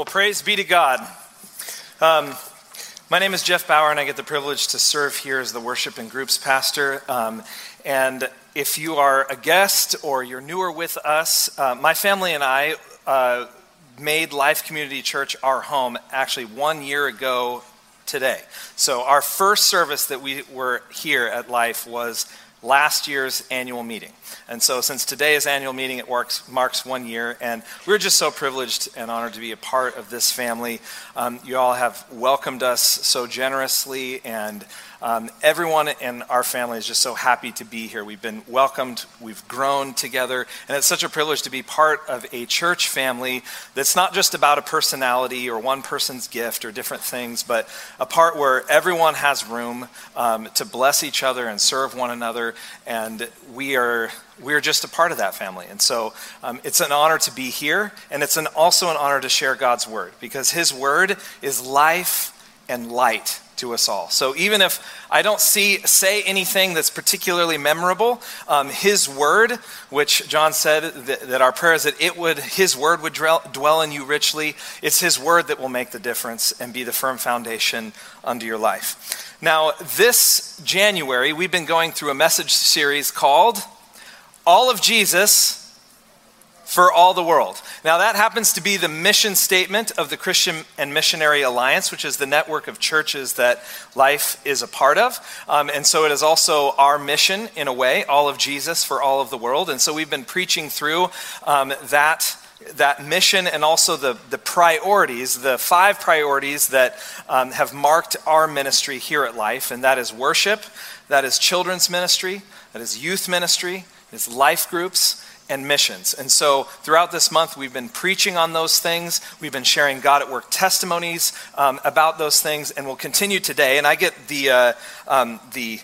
Well, praise be to God. Um, my name is Jeff Bauer, and I get the privilege to serve here as the worship and groups pastor. Um, and if you are a guest or you're newer with us, uh, my family and I uh, made Life Community Church our home actually one year ago today. So, our first service that we were here at Life was last year's annual meeting. And so, since today is annual meeting, it marks, marks one year, and we're just so privileged and honored to be a part of this family. Um, you all have welcomed us so generously, and um, everyone in our family is just so happy to be here. We've been welcomed, we've grown together, and it's such a privilege to be part of a church family that's not just about a personality or one person's gift or different things, but a part where everyone has room um, to bless each other and serve one another, and we are we're just a part of that family. And so um, it's an honor to be here, and it's an, also an honor to share God's word because His word is life and light to us all. So even if I don't see say anything that's particularly memorable, um, His word, which John said that, that, our prayer is that it would His word would dwell, dwell in you richly. It's His word that will make the difference and be the firm foundation under your life. Now, this January, we've been going through a message series called all of Jesus for all the world. Now, that happens to be the mission statement of the Christian and Missionary Alliance, which is the network of churches that life is a part of. Um, and so it is also our mission, in a way, all of Jesus for all of the world. And so we've been preaching through um, that that mission and also the, the priorities, the five priorities that um, have marked our ministry here at Life, and that is worship, that is children's ministry, that is youth ministry, it's life groups and missions. And so throughout this month, we've been preaching on those things. We've been sharing God at work testimonies um, about those things, and we'll continue today. And I get the, uh, um, the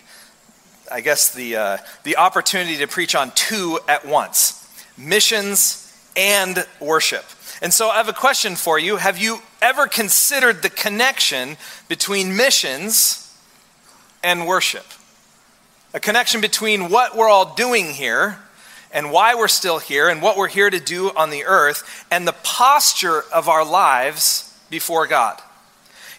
I guess, the, uh, the opportunity to preach on two at once missions and worship. And so I have a question for you. Have you ever considered the connection between missions and worship? a connection between what we're all doing here and why we're still here and what we're here to do on the earth and the posture of our lives before God.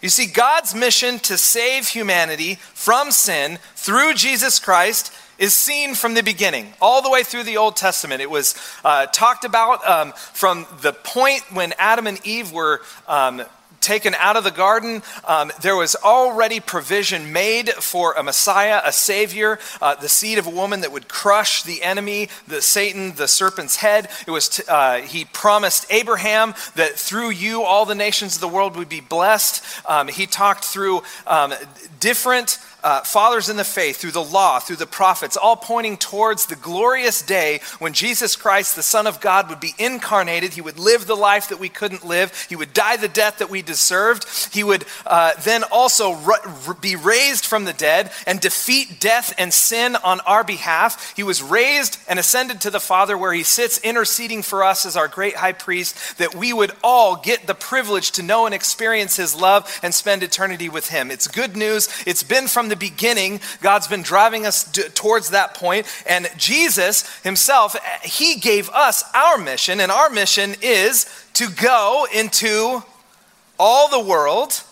You see, God's mission to save humanity from sin through Jesus Christ is seen from the beginning, all the way through the Old Testament. It was uh, talked about um, from the point when Adam and Eve were um, taken out of the garden, um, there was already provision made for a Messiah, a Savior, uh, the seed of a woman that would crush the enemy, the Satan, the serpent's head. It was t- uh, he promised Abraham that through you all the nations of the world would be blessed. Um, he talked through um, different uh, fathers in the faith, through the law, through the prophets, all pointing towards the glorious day when Jesus Christ, the Son of God, would be incarnated. He would live the life that we couldn't live. He would die the death that we deserved. He would uh, then also r- be raised from the dead and defeat death and sin on our behalf. He was raised and ascended to the Father, where he sits interceding for us as our great high priest, that we would all get the privilege to know and experience his love and spend eternity with him. It's good news. It's been from the beginning, God's been driving us d- towards that point. And Jesus himself, he gave us our mission, and our mission is to go into all the world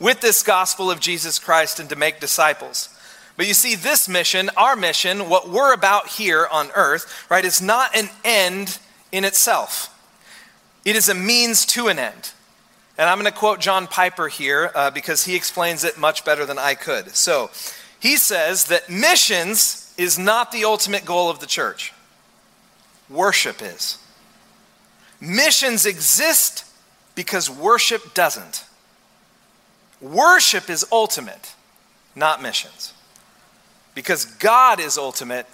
with this gospel of Jesus Christ and to make disciples. But you see, this mission, our mission, what we're about here on earth, right, is not an end in itself. It is a means to an end. And I'm going to quote John Piper here uh, because he explains it much better than I could. So he says that missions is not the ultimate goal of the church, worship is. Missions exist because worship doesn't. Worship is ultimate, not missions. Because God is ultimate,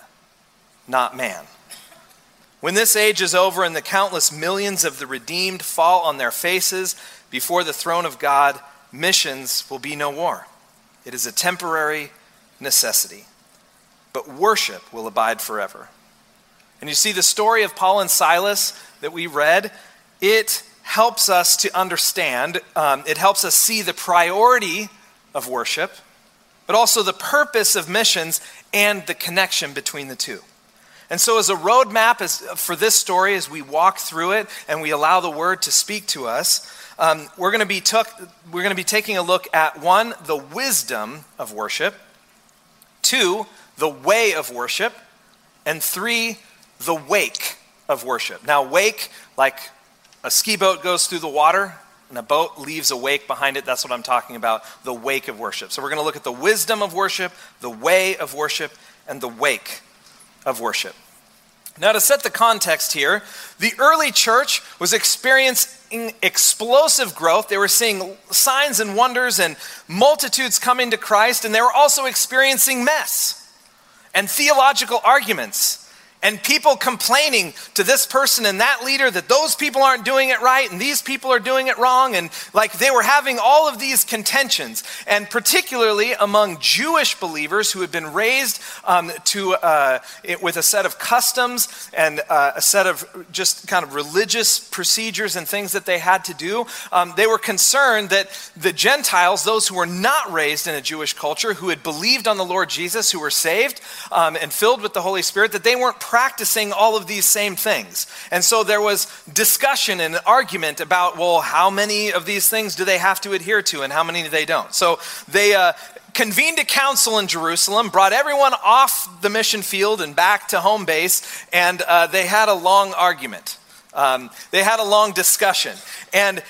not man. When this age is over and the countless millions of the redeemed fall on their faces, before the throne of God, missions will be no more. It is a temporary necessity. But worship will abide forever. And you see, the story of Paul and Silas that we read, it helps us to understand, um, it helps us see the priority of worship, but also the purpose of missions and the connection between the two. And so, as a roadmap as, for this story, as we walk through it and we allow the word to speak to us, um, we're going to be took, we're going to be taking a look at one, the wisdom of worship, two, the way of worship, and three, the wake of worship. Now, wake, like a ski boat goes through the water and a boat leaves a wake behind it. That's what I'm talking about, the wake of worship. So, we're going to look at the wisdom of worship, the way of worship, and the wake of worship. Now, to set the context here, the early church was experiencing explosive growth. They were seeing signs and wonders and multitudes coming to Christ, and they were also experiencing mess and theological arguments and people complaining to this person and that leader that those people aren't doing it right and these people are doing it wrong and like they were having all of these contentions. And particularly among jewish believers who had been raised um, to uh, it, with a set of customs and uh, a set of just kind of religious procedures and things that they had to do um, they were concerned that the gentiles those who were not raised in a jewish culture who had believed on the lord jesus who were saved um, and filled with the holy spirit that they weren't practicing all of these same things. And so there was discussion and argument about, well, how many of these things do they have to adhere to and how many do they don't? So they uh, convened a council in Jerusalem, brought everyone off the mission field and back to home base, and uh, they had a long argument. Um, they had a long discussion. And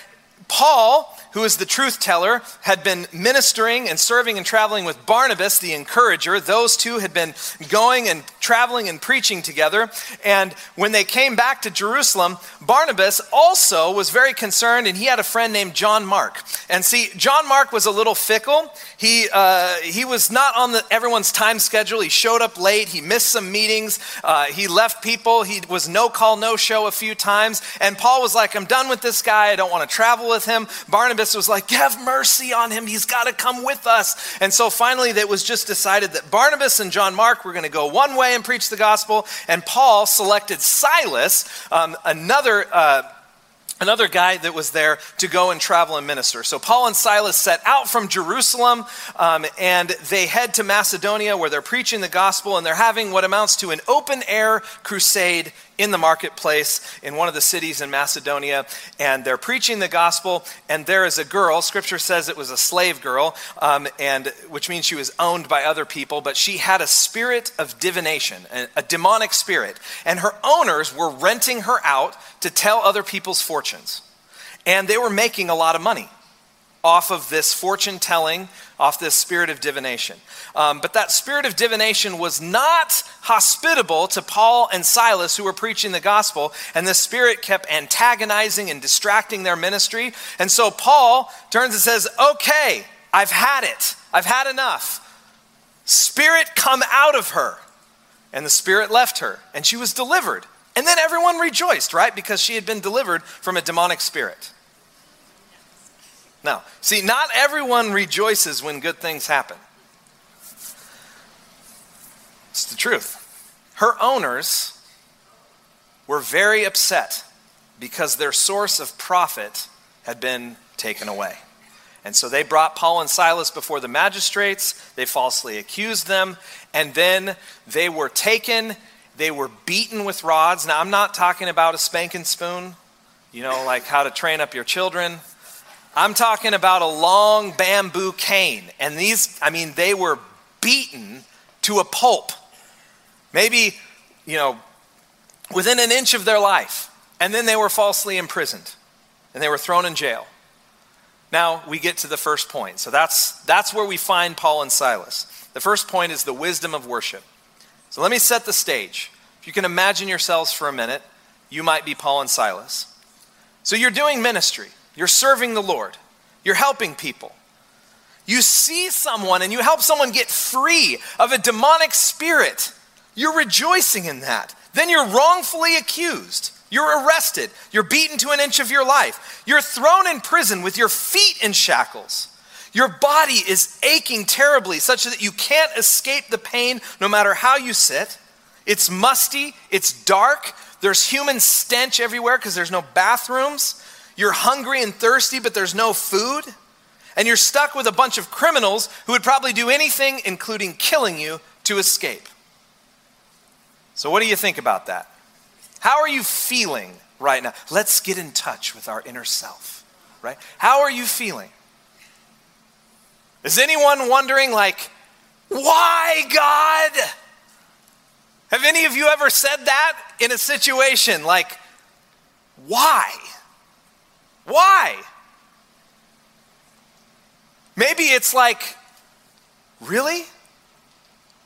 Paul who is the truth teller, had been ministering and serving and traveling with Barnabas, the encourager. Those two had been going and traveling and preaching together. And when they came back to Jerusalem, Barnabas also was very concerned, and he had a friend named John Mark. And see, John Mark was a little fickle. He, uh, he was not on the, everyone's time schedule. He showed up late. He missed some meetings. Uh, he left people. He was no call, no show a few times. And Paul was like, I'm done with this guy. I don't want to travel with him. Barnabas Barnabas was like, Have mercy on him. He's got to come with us. And so finally, it was just decided that Barnabas and John Mark were going to go one way and preach the gospel, and Paul selected Silas, um, another. Uh, another guy that was there to go and travel and minister. So Paul and Silas set out from Jerusalem um, and they head to Macedonia where they're preaching the gospel and they're having what amounts to an open air crusade in the marketplace in one of the cities in Macedonia, and they're preaching the gospel. And there is a girl. Scripture says it was a slave girl, um, and which means she was owned by other people. But she had a spirit of divination, a, a demonic spirit, and her owners were renting her out to tell other people's fortunes, and they were making a lot of money off of this fortune telling, off this spirit of divination. Um, but that spirit of divination was not hospitable to Paul and Silas, who were preaching the gospel, and the spirit kept antagonizing and distracting their ministry. And so Paul turns and says, Okay, I've had it, I've had enough. Spirit, come out of her. And the spirit left her, and she was delivered. And then everyone rejoiced, right? Because she had been delivered from a demonic spirit. Now, see, not everyone rejoices when good things happen. It's the truth. Her owners were very upset because their source of profit had been taken away. And so they brought Paul and Silas before the magistrates. They falsely accused them. And then they were taken. They were beaten with rods. Now, I'm not talking about a spanking spoon, you know, like how to train up your children. I'm talking about a long bamboo cane. And these, I mean, they were beaten to a pulp. Maybe, you know, within an inch of their life. And then they were falsely imprisoned and they were thrown in jail. Now we get to the first point. So that's, that's where we find Paul and Silas. The first point is the wisdom of worship. So let me set the stage. If you can imagine yourselves for a minute, you might be Paul and Silas. So you're doing ministry. You're serving the Lord, you're helping people. You see someone and you help someone get free of a demonic spirit. You're rejoicing in that. Then you're wrongfully accused. You're arrested. You're beaten to an inch of your life. You're thrown in prison with your feet in shackles. Your body is aching terribly, such that you can't escape the pain no matter how you sit. It's musty, it's dark, there's human stench everywhere because there's no bathrooms. You're hungry and thirsty, but there's no food. And you're stuck with a bunch of criminals who would probably do anything, including killing you, to escape. So, what do you think about that? How are you feeling right now? Let's get in touch with our inner self, right? How are you feeling? Is anyone wondering, like, why God? Have any of you ever said that in a situation? Like, why? Why? Maybe it's like, really?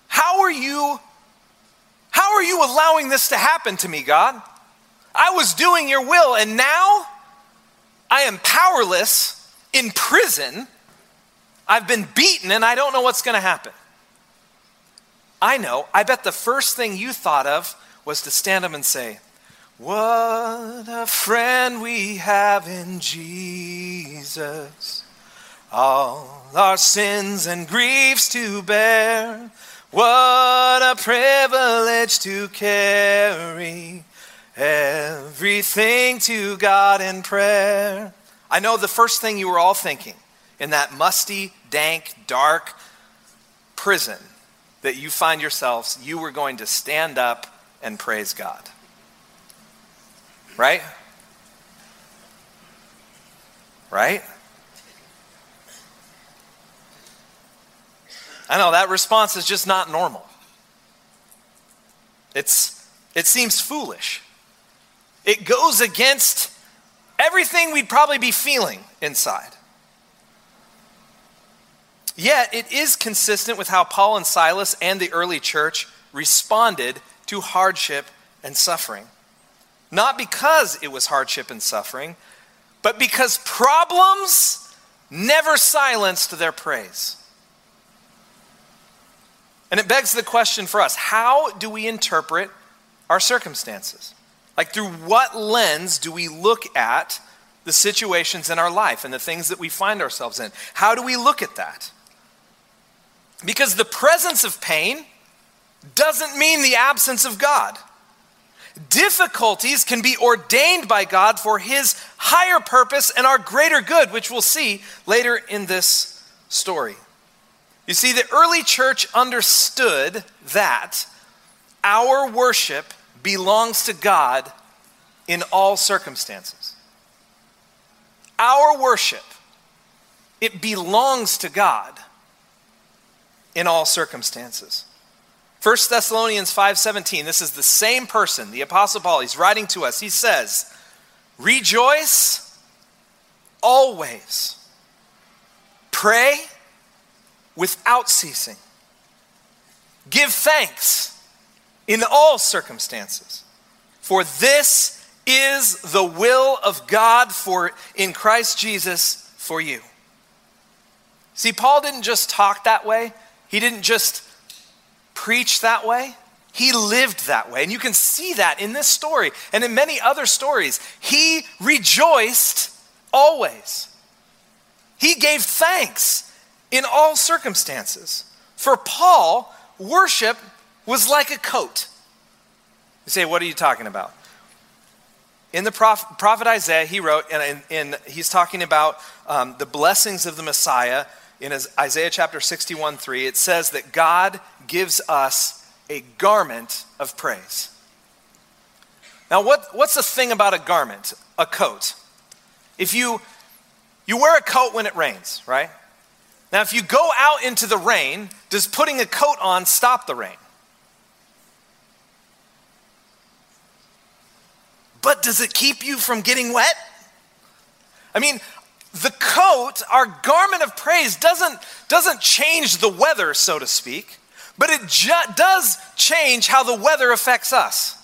How are you how are you allowing this to happen to me, God? I was doing your will and now I am powerless in prison. I've been beaten and I don't know what's going to happen. I know. I bet the first thing you thought of was to stand up and say, What a friend we have in Jesus. All our sins and griefs to bear. What a privilege to carry everything to God in prayer. I know the first thing you were all thinking in that musty, dank, dark prison that you find yourselves, you were going to stand up and praise God. Right? Right? I know that response is just not normal. It's, it seems foolish. It goes against everything we'd probably be feeling inside. Yet, it is consistent with how Paul and Silas and the early church responded to hardship and suffering. Not because it was hardship and suffering, but because problems never silenced their praise. And it begs the question for us how do we interpret our circumstances? Like, through what lens do we look at the situations in our life and the things that we find ourselves in? How do we look at that? Because the presence of pain doesn't mean the absence of God. Difficulties can be ordained by God for His higher purpose and our greater good, which we'll see later in this story. You see, the early church understood that our worship belongs to God in all circumstances. Our worship, it belongs to God in all circumstances. 1 Thessalonians 5:17 this is the same person the apostle Paul he's writing to us he says rejoice always pray without ceasing. Give thanks in all circumstances, for this is the will of God for in Christ Jesus for you. See, Paul didn't just talk that way. He didn't just preach that way. He lived that way. And you can see that in this story and in many other stories. He rejoiced always. He gave thanks in all circumstances. For Paul, worship was like a coat. You say, what are you talking about? In the prophet, prophet Isaiah, he wrote, and he's talking about um, the blessings of the Messiah. In Isaiah chapter 61 3, it says that God gives us a garment of praise. Now, what, what's the thing about a garment, a coat? If you, you wear a coat when it rains, right? Now, if you go out into the rain, does putting a coat on stop the rain? But does it keep you from getting wet? I mean, the coat, our garment of praise, doesn't, doesn't change the weather, so to speak, but it ju- does change how the weather affects us.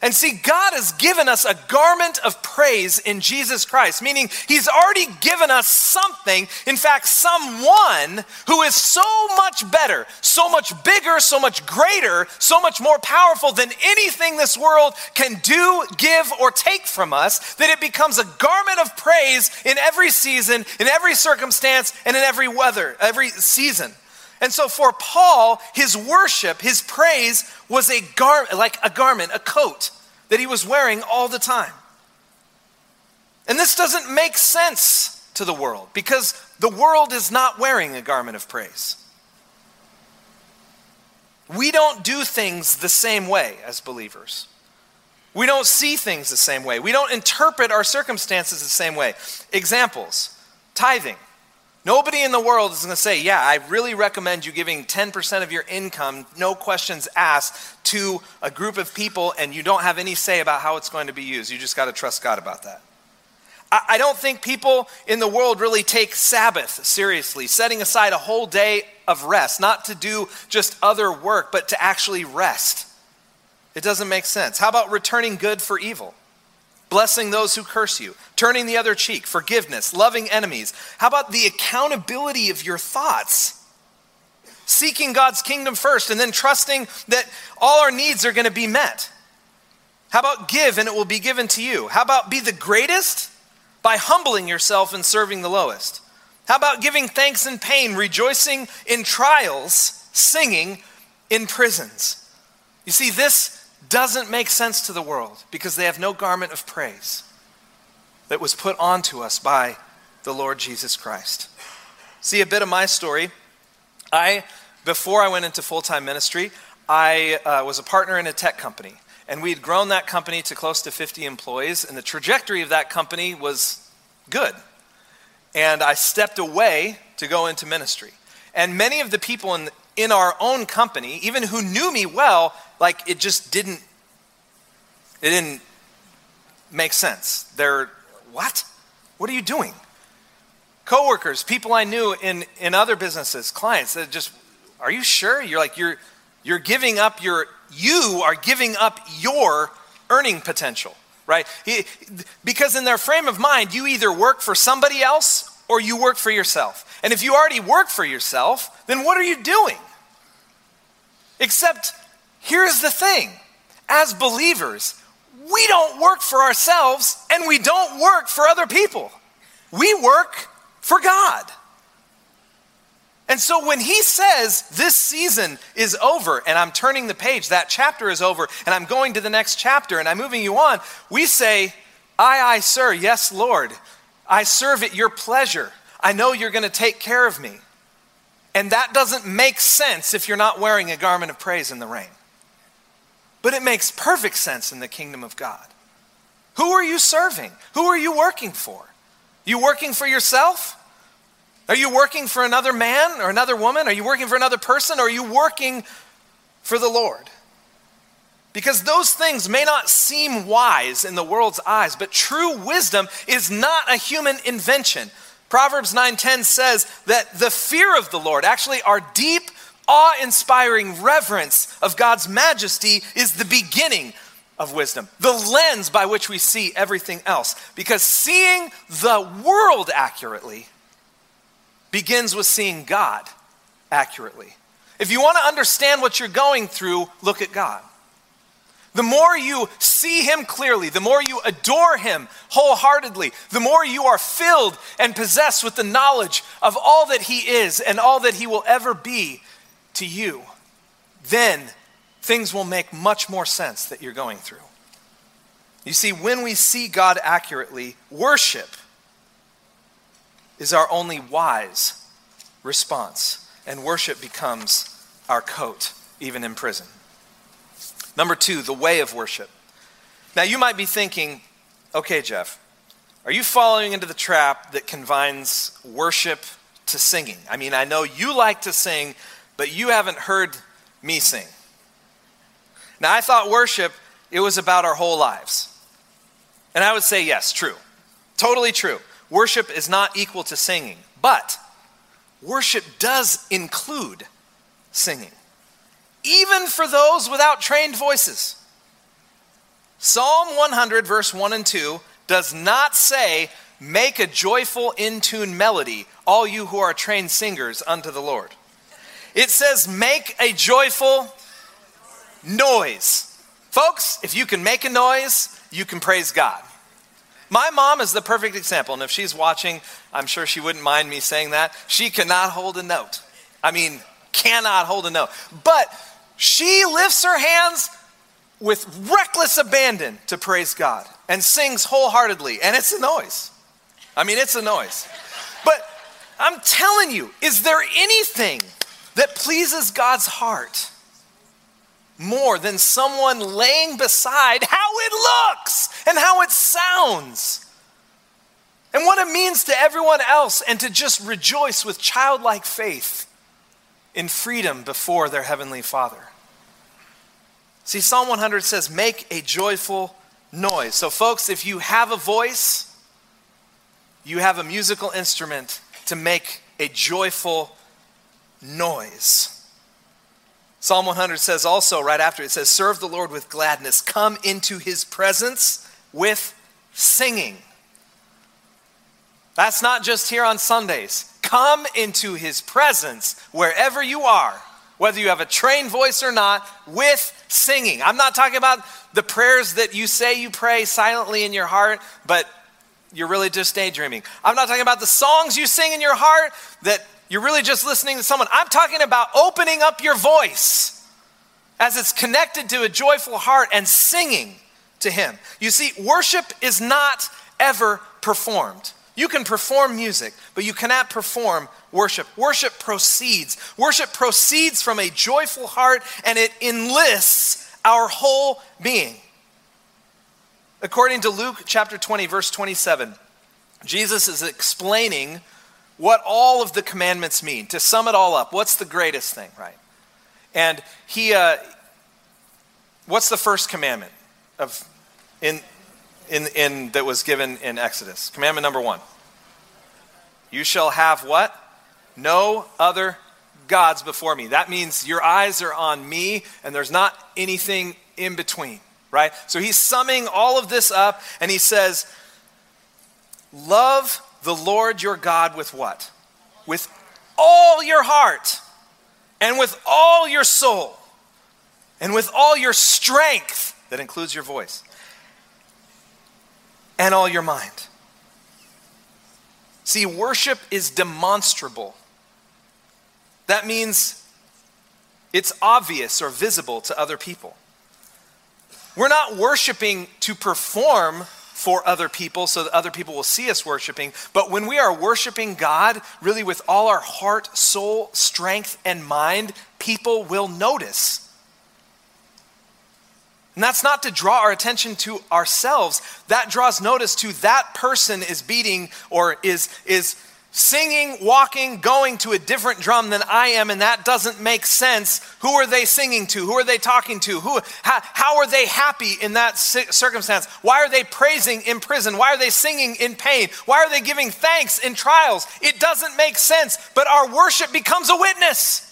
And see, God has given us a garment of praise in Jesus Christ, meaning He's already given us something, in fact, someone who is so much better, so much bigger, so much greater, so much more powerful than anything this world can do, give, or take from us, that it becomes a garment of praise in every season, in every circumstance, and in every weather, every season. And so for Paul, his worship, his praise was a gar- like a garment, a coat that he was wearing all the time. And this doesn't make sense to the world because the world is not wearing a garment of praise. We don't do things the same way as believers. We don't see things the same way. We don't interpret our circumstances the same way. Examples tithing. Nobody in the world is going to say, Yeah, I really recommend you giving 10% of your income, no questions asked, to a group of people, and you don't have any say about how it's going to be used. You just got to trust God about that. I don't think people in the world really take Sabbath seriously, setting aside a whole day of rest, not to do just other work, but to actually rest. It doesn't make sense. How about returning good for evil? Blessing those who curse you, turning the other cheek, forgiveness, loving enemies. How about the accountability of your thoughts? Seeking God's kingdom first and then trusting that all our needs are going to be met. How about give and it will be given to you? How about be the greatest by humbling yourself and serving the lowest? How about giving thanks in pain, rejoicing in trials, singing in prisons? You see, this doesn't make sense to the world because they have no garment of praise that was put onto us by the Lord Jesus Christ. See a bit of my story. I, before I went into full time ministry, I uh, was a partner in a tech company. And we had grown that company to close to 50 employees, and the trajectory of that company was good. And I stepped away to go into ministry. And many of the people in, in our own company, even who knew me well, like it just didn't it didn't make sense. They're what? What are you doing? Coworkers, people I knew in in other businesses, clients that just are you sure? You're like you're you're giving up your you are giving up your earning potential, right? Because in their frame of mind, you either work for somebody else or you work for yourself. And if you already work for yourself, then what are you doing? Except, here's the thing as believers, we don't work for ourselves and we don't work for other people. We work for God. And so when he says this season is over and I'm turning the page, that chapter is over and I'm going to the next chapter and I'm moving you on, we say, Aye, aye, sir, yes, Lord. I serve at your pleasure. I know you're going to take care of me. And that doesn't make sense if you're not wearing a garment of praise in the rain. But it makes perfect sense in the kingdom of God. Who are you serving? Who are you working for? You working for yourself? Are you working for another man or another woman? Are you working for another person? Or are you working for the Lord? Because those things may not seem wise in the world's eyes, but true wisdom is not a human invention. Proverbs 9:10 says that the fear of the Lord, actually our deep, awe-inspiring reverence of God's majesty is the beginning of wisdom, the lens by which we see everything else. Because seeing the world accurately begins with seeing God accurately. If you want to understand what you're going through, look at God. The more you see Him clearly, the more you adore Him wholeheartedly, the more you are filled and possessed with the knowledge of all that He is and all that He will ever be to you, then things will make much more sense that you're going through. You see, when we see God accurately, worship is our only wise response, and worship becomes our coat, even in prison. Number two, the way of worship. Now, you might be thinking, okay, Jeff, are you falling into the trap that combines worship to singing? I mean, I know you like to sing, but you haven't heard me sing. Now, I thought worship, it was about our whole lives. And I would say, yes, true. Totally true. Worship is not equal to singing, but worship does include singing even for those without trained voices. Psalm 100, verse 1 and 2, does not say, Make a joyful in tune melody, all you who are trained singers unto the Lord. It says, Make a joyful noise. Folks, if you can make a noise, you can praise God. My mom is the perfect example, and if she's watching, I'm sure she wouldn't mind me saying that. She cannot hold a note. I mean, cannot hold a note. But she lifts her hands with reckless abandon to praise God and sings wholeheartedly. And it's a noise. I mean, it's a noise. But I'm telling you, is there anything that pleases God's heart more than someone laying beside how it looks and how it sounds and what it means to everyone else, and to just rejoice with childlike faith in freedom before their heavenly Father. See, Psalm 100 says, Make a joyful noise. So, folks, if you have a voice, you have a musical instrument to make a joyful noise. Psalm 100 says also, right after it says, Serve the Lord with gladness, come into his presence with singing. That's not just here on Sundays. Come into his presence wherever you are, whether you have a trained voice or not, with singing. I'm not talking about the prayers that you say you pray silently in your heart, but you're really just daydreaming. I'm not talking about the songs you sing in your heart that you're really just listening to someone. I'm talking about opening up your voice as it's connected to a joyful heart and singing to Him. You see, worship is not ever performed. You can perform music, but you cannot perform worship. Worship proceeds. Worship proceeds from a joyful heart and it enlists our whole being. According to Luke chapter 20, verse 27, Jesus is explaining what all of the commandments mean. To sum it all up, what's the greatest thing, right? And he, uh, what's the first commandment of in, in, in that was given in Exodus? Commandment number one. You shall have what? No other gods before me. That means your eyes are on me and there's not anything in between, right? So he's summing all of this up and he says, Love the Lord your God with what? With all your heart, and with all your soul, and with all your strength, that includes your voice, and all your mind. See, worship is demonstrable. That means it's obvious or visible to other people. We're not worshiping to perform for other people so that other people will see us worshiping. But when we are worshiping God, really with all our heart, soul, strength, and mind, people will notice. And that's not to draw our attention to ourselves. That draws notice to that person is beating or is, is singing, walking, going to a different drum than I am, and that doesn't make sense. Who are they singing to? Who are they talking to? Who, how, how are they happy in that circumstance? Why are they praising in prison? Why are they singing in pain? Why are they giving thanks in trials? It doesn't make sense, but our worship becomes a witness.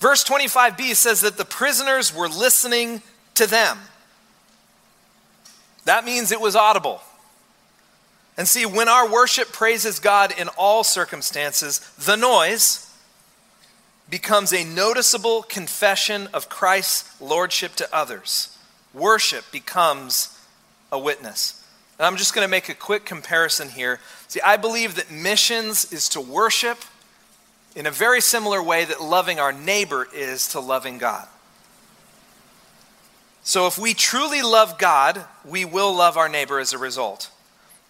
Verse 25b says that the prisoners were listening to them. That means it was audible. And see, when our worship praises God in all circumstances, the noise becomes a noticeable confession of Christ's lordship to others. Worship becomes a witness. And I'm just going to make a quick comparison here. See, I believe that missions is to worship in a very similar way that loving our neighbor is to loving God. So if we truly love God, we will love our neighbor as a result.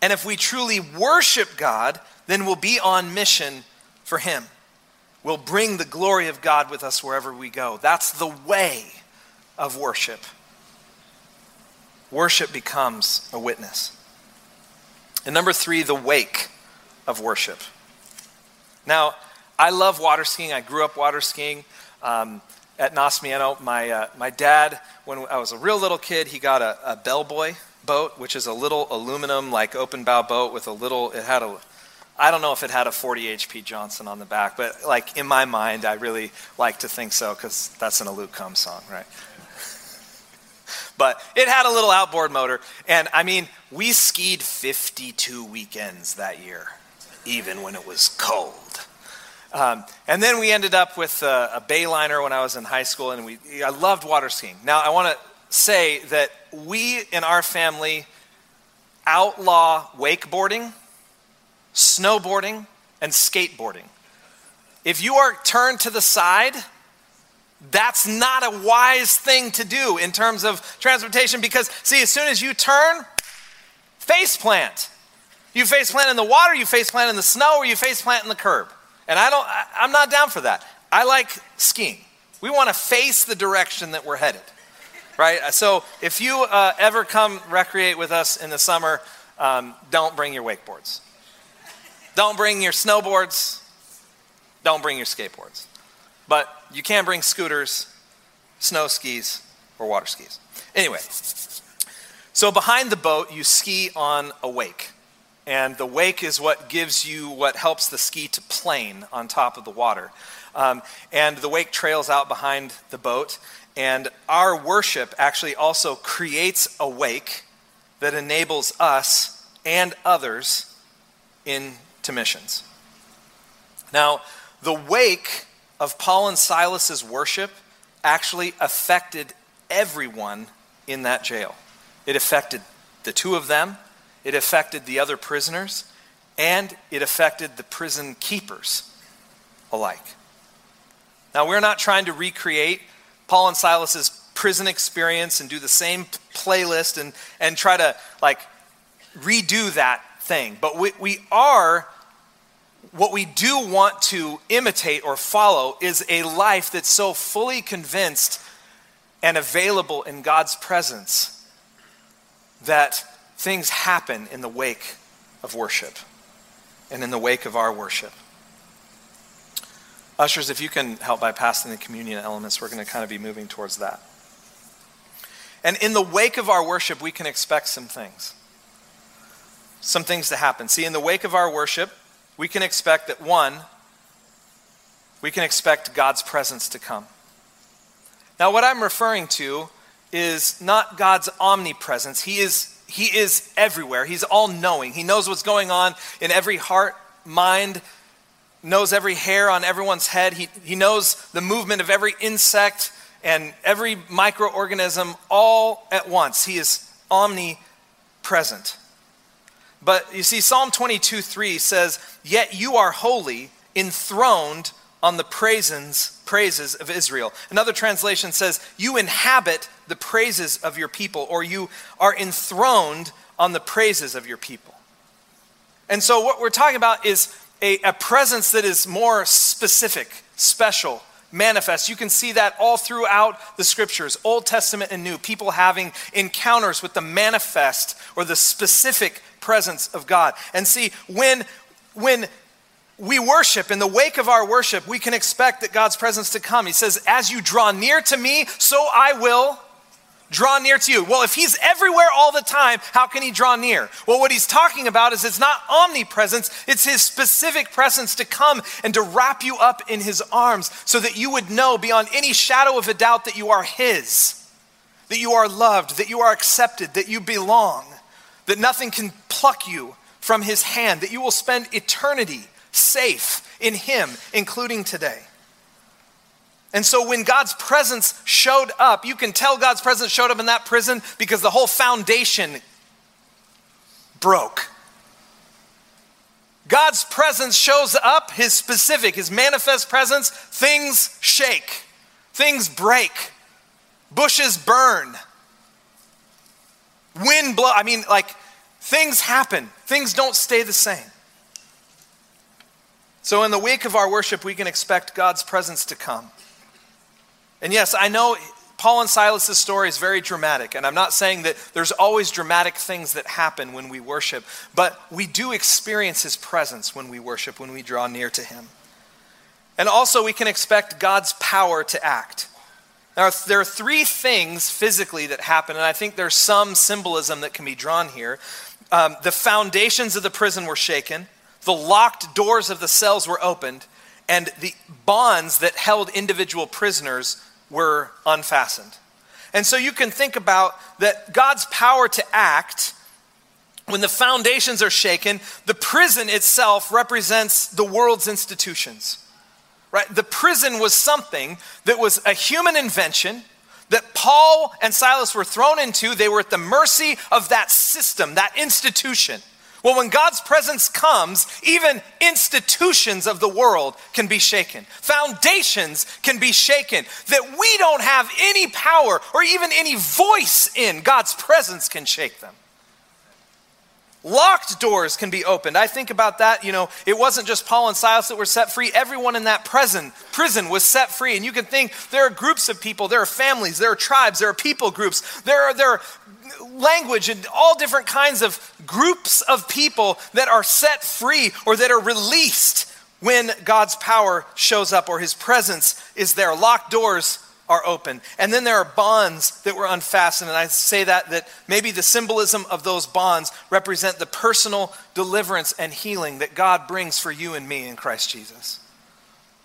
And if we truly worship God, then we'll be on mission for Him. We'll bring the glory of God with us wherever we go. That's the way of worship. Worship becomes a witness. And number three, the wake of worship. Now, I love water skiing. I grew up water skiing. Um, at Nacimiento, my, uh, my dad, when I was a real little kid, he got a, a bellboy boat, which is a little aluminum, like open bow boat with a little, it had a, I don't know if it had a 40 HP Johnson on the back, but like in my mind, I really like to think so because that's an a Luke song, right? but it had a little outboard motor. And I mean, we skied 52 weekends that year, even when it was cold. Um, and then we ended up with a, a Bayliner when I was in high school, and we, I loved water skiing. Now, I want to say that we in our family outlaw wakeboarding, snowboarding, and skateboarding. If you are turned to the side, that's not a wise thing to do in terms of transportation because, see, as soon as you turn, face plant. You face plant in the water, you face plant in the snow, or you face plant in the curb. And I don't, I, I'm not down for that. I like skiing. We want to face the direction that we're headed, right? So if you uh, ever come recreate with us in the summer, um, don't bring your wakeboards. Don't bring your snowboards. Don't bring your skateboards. But you can bring scooters, snow skis, or water skis. Anyway, so behind the boat, you ski on a wake. And the wake is what gives you what helps the ski to plane on top of the water. Um, and the wake trails out behind the boat. And our worship actually also creates a wake that enables us and others into missions. Now, the wake of Paul and Silas's worship actually affected everyone in that jail. It affected the two of them, it affected the other prisoners, and it affected the prison keepers alike. Now, we're not trying to recreate Paul and Silas's prison experience and do the same playlist and, and try to like redo that thing. But we, we are, what we do want to imitate or follow is a life that's so fully convinced and available in God's presence that things happen in the wake of worship and in the wake of our worship. Ushers, if you can help by passing the communion elements, we're going to kind of be moving towards that. And in the wake of our worship, we can expect some things. Some things to happen. See, in the wake of our worship, we can expect that one, we can expect God's presence to come. Now, what I'm referring to is not God's omnipresence. He is, he is everywhere, He's all knowing. He knows what's going on in every heart, mind, knows every hair on everyone's head. He, he knows the movement of every insect and every microorganism all at once. He is omnipresent. But you see, Psalm 22 3 says, Yet you are holy, enthroned on the praises, praises of Israel. Another translation says, You inhabit the praises of your people, or you are enthroned on the praises of your people. And so, what we're talking about is a, a presence that is more specific, special, manifest. You can see that all throughout the scriptures, Old Testament and New, people having encounters with the manifest or the specific presence of God. And see, when when we worship in the wake of our worship, we can expect that God's presence to come. He says, "As you draw near to me, so I will draw near to you. Well, if he's everywhere all the time, how can he draw near? Well, what he's talking about is it's not omnipresence, it's his specific presence to come and to wrap you up in his arms so that you would know beyond any shadow of a doubt that you are his, that you are loved, that you are accepted, that you belong, that nothing can pluck you from his hand, that you will spend eternity safe in him, including today. And so when God's presence showed up, you can tell God's presence showed up in that prison because the whole foundation broke. God's presence shows up, his specific, his manifest presence, things shake, things break, bushes burn, wind blow. I mean, like, things happen, things don't stay the same. So, in the wake of our worship, we can expect God's presence to come. And yes, I know Paul and Silas' story is very dramatic, and I'm not saying that there's always dramatic things that happen when we worship, but we do experience his presence when we worship, when we draw near to him. And also, we can expect God's power to act. Now, there are three things physically that happen, and I think there's some symbolism that can be drawn here. Um, the foundations of the prison were shaken, the locked doors of the cells were opened, and the bonds that held individual prisoners were unfastened. And so you can think about that God's power to act when the foundations are shaken, the prison itself represents the world's institutions. Right? The prison was something that was a human invention that Paul and Silas were thrown into. They were at the mercy of that system, that institution. Well, when God's presence comes, even institutions of the world can be shaken. Foundations can be shaken that we don't have any power or even any voice in. God's presence can shake them. Locked doors can be opened. I think about that, you know, it wasn't just Paul and Silas that were set free. Everyone in that prison, prison was set free. And you can think there are groups of people, there are families, there are tribes, there are people groups, there are, there are language and all different kinds of groups of people that are set free or that are released when God's power shows up or his presence is there. Locked doors are open. And then there are bonds that were unfastened. And I say that that maybe the symbolism of those bonds represent the personal deliverance and healing that God brings for you and me in Christ Jesus.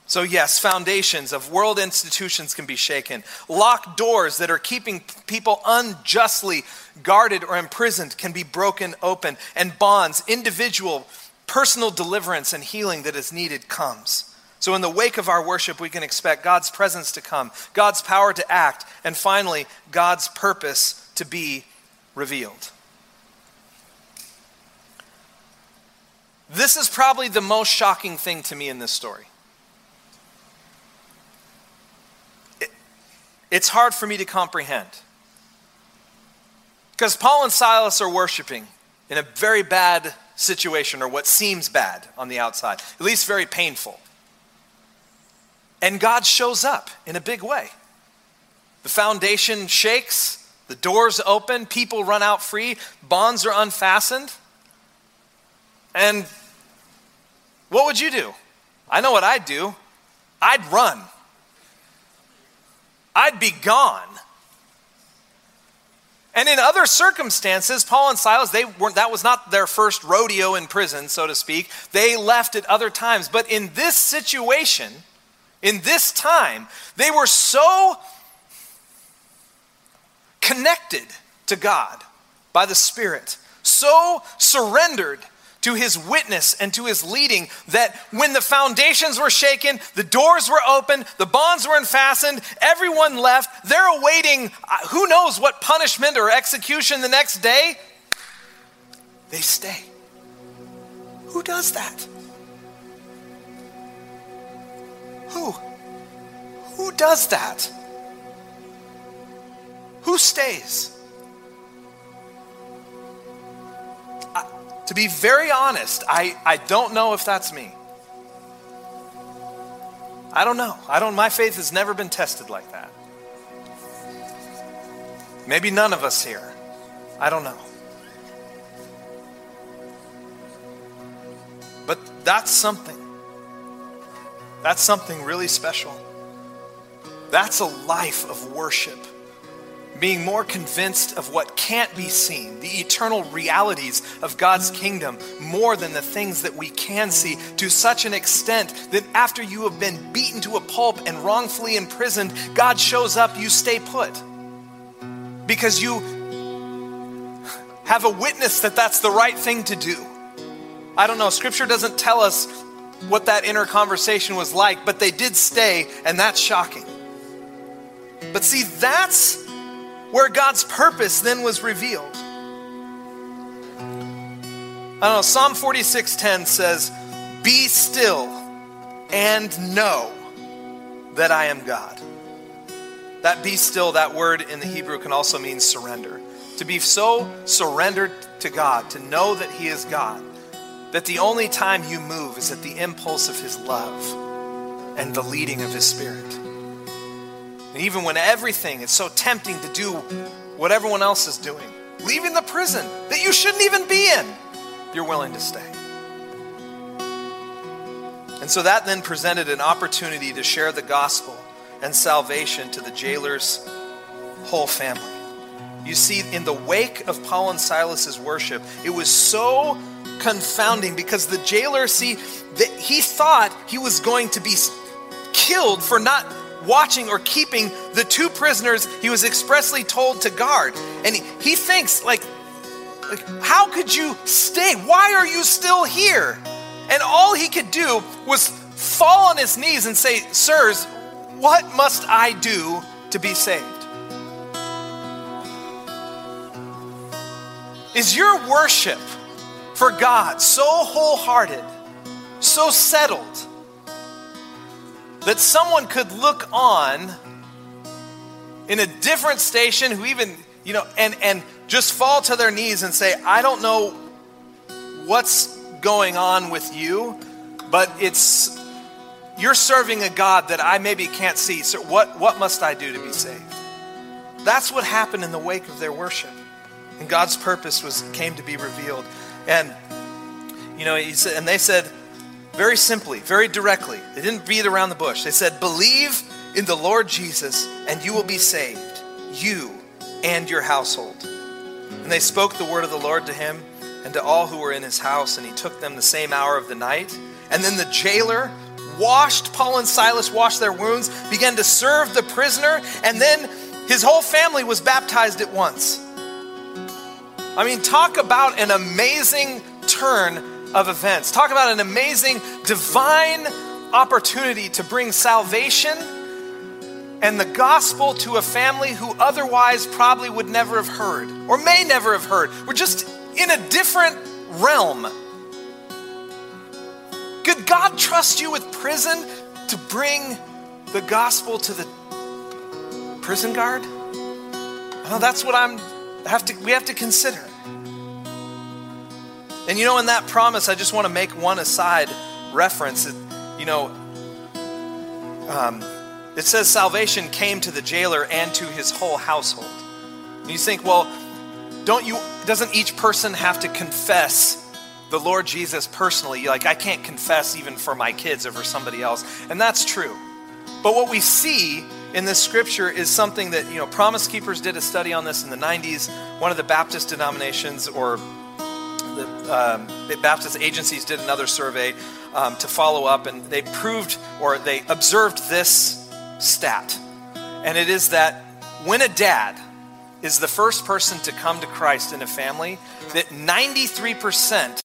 So, yes, foundations of world institutions can be shaken. Locked doors that are keeping people unjustly guarded or imprisoned can be broken open. And bonds, individual, personal deliverance and healing that is needed comes. So, in the wake of our worship, we can expect God's presence to come, God's power to act, and finally, God's purpose to be revealed. This is probably the most shocking thing to me in this story. It, it's hard for me to comprehend. Because Paul and Silas are worshiping in a very bad situation, or what seems bad on the outside, at least very painful. And God shows up in a big way. The foundation shakes, the doors open, people run out free, bonds are unfastened. And what would you do? I know what I'd do. I'd run. I'd be gone. And in other circumstances, Paul and Silas, they weren't, that was not their first rodeo in prison, so to speak. They left at other times. But in this situation, in this time, they were so connected to God by the Spirit, so surrendered to his witness and to his leading that when the foundations were shaken, the doors were opened, the bonds were unfastened, everyone left. They're awaiting uh, who knows what punishment or execution the next day. They stay. Who does that? Who? Who does that? Who stays? I, to be very honest, I, I don't know if that's me. I don't know. I don't my faith has never been tested like that. Maybe none of us here. I don't know. But that's something. That's something really special. That's a life of worship. Being more convinced of what can't be seen, the eternal realities of God's kingdom, more than the things that we can see, to such an extent that after you have been beaten to a pulp and wrongfully imprisoned, God shows up, you stay put. Because you have a witness that that's the right thing to do. I don't know, scripture doesn't tell us what that inner conversation was like, but they did stay, and that's shocking. But see, that's where God's purpose then was revealed. I don't know, Psalm 46:10 says, "Be still and know that I am God." That be still, that word in the Hebrew can also mean surrender. To be so surrendered to God, to know that He is God, that the only time you move is at the impulse of His love and the leading of His Spirit. And even when everything is so tempting to do what everyone else is doing, leaving the prison that you shouldn't even be in, you're willing to stay. And so that then presented an opportunity to share the gospel and salvation to the jailer's whole family. You see, in the wake of Paul and Silas's worship, it was so confounding because the jailer, see, that he thought he was going to be killed for not watching or keeping the two prisoners he was expressly told to guard. And he, he thinks, like, like, how could you stay? Why are you still here? And all he could do was fall on his knees and say, Sirs, what must I do to be saved? Is your worship for God so wholehearted, so settled, that someone could look on in a different station who even, you know, and, and just fall to their knees and say, I don't know what's going on with you, but it's you're serving a God that I maybe can't see. So what, what must I do to be saved? That's what happened in the wake of their worship. And God's purpose was came to be revealed. And you know, he said, and they said very simply, very directly, they didn't beat around the bush. They said, believe in the Lord Jesus, and you will be saved, you and your household. And they spoke the word of the Lord to him and to all who were in his house, and he took them the same hour of the night. And then the jailer washed Paul and Silas, washed their wounds, began to serve the prisoner, and then his whole family was baptized at once. I mean, talk about an amazing turn of events. Talk about an amazing divine opportunity to bring salvation and the gospel to a family who otherwise probably would never have heard or may never have heard. We're just in a different realm. Could God trust you with prison to bring the gospel to the prison guard? Well, that's what I'm have to we have to consider. And you know, in that promise, I just want to make one aside reference. It, you know, um, it says salvation came to the jailer and to his whole household. And you think, well, don't you? Doesn't each person have to confess the Lord Jesus personally? Like, I can't confess even for my kids or for somebody else, and that's true. But what we see in this scripture is something that you know Promise Keepers did a study on this in the 90s. One of the Baptist denominations or the, um, the Baptist agencies did another survey um, to follow up, and they proved or they observed this stat. And it is that when a dad is the first person to come to Christ in a family, that 93%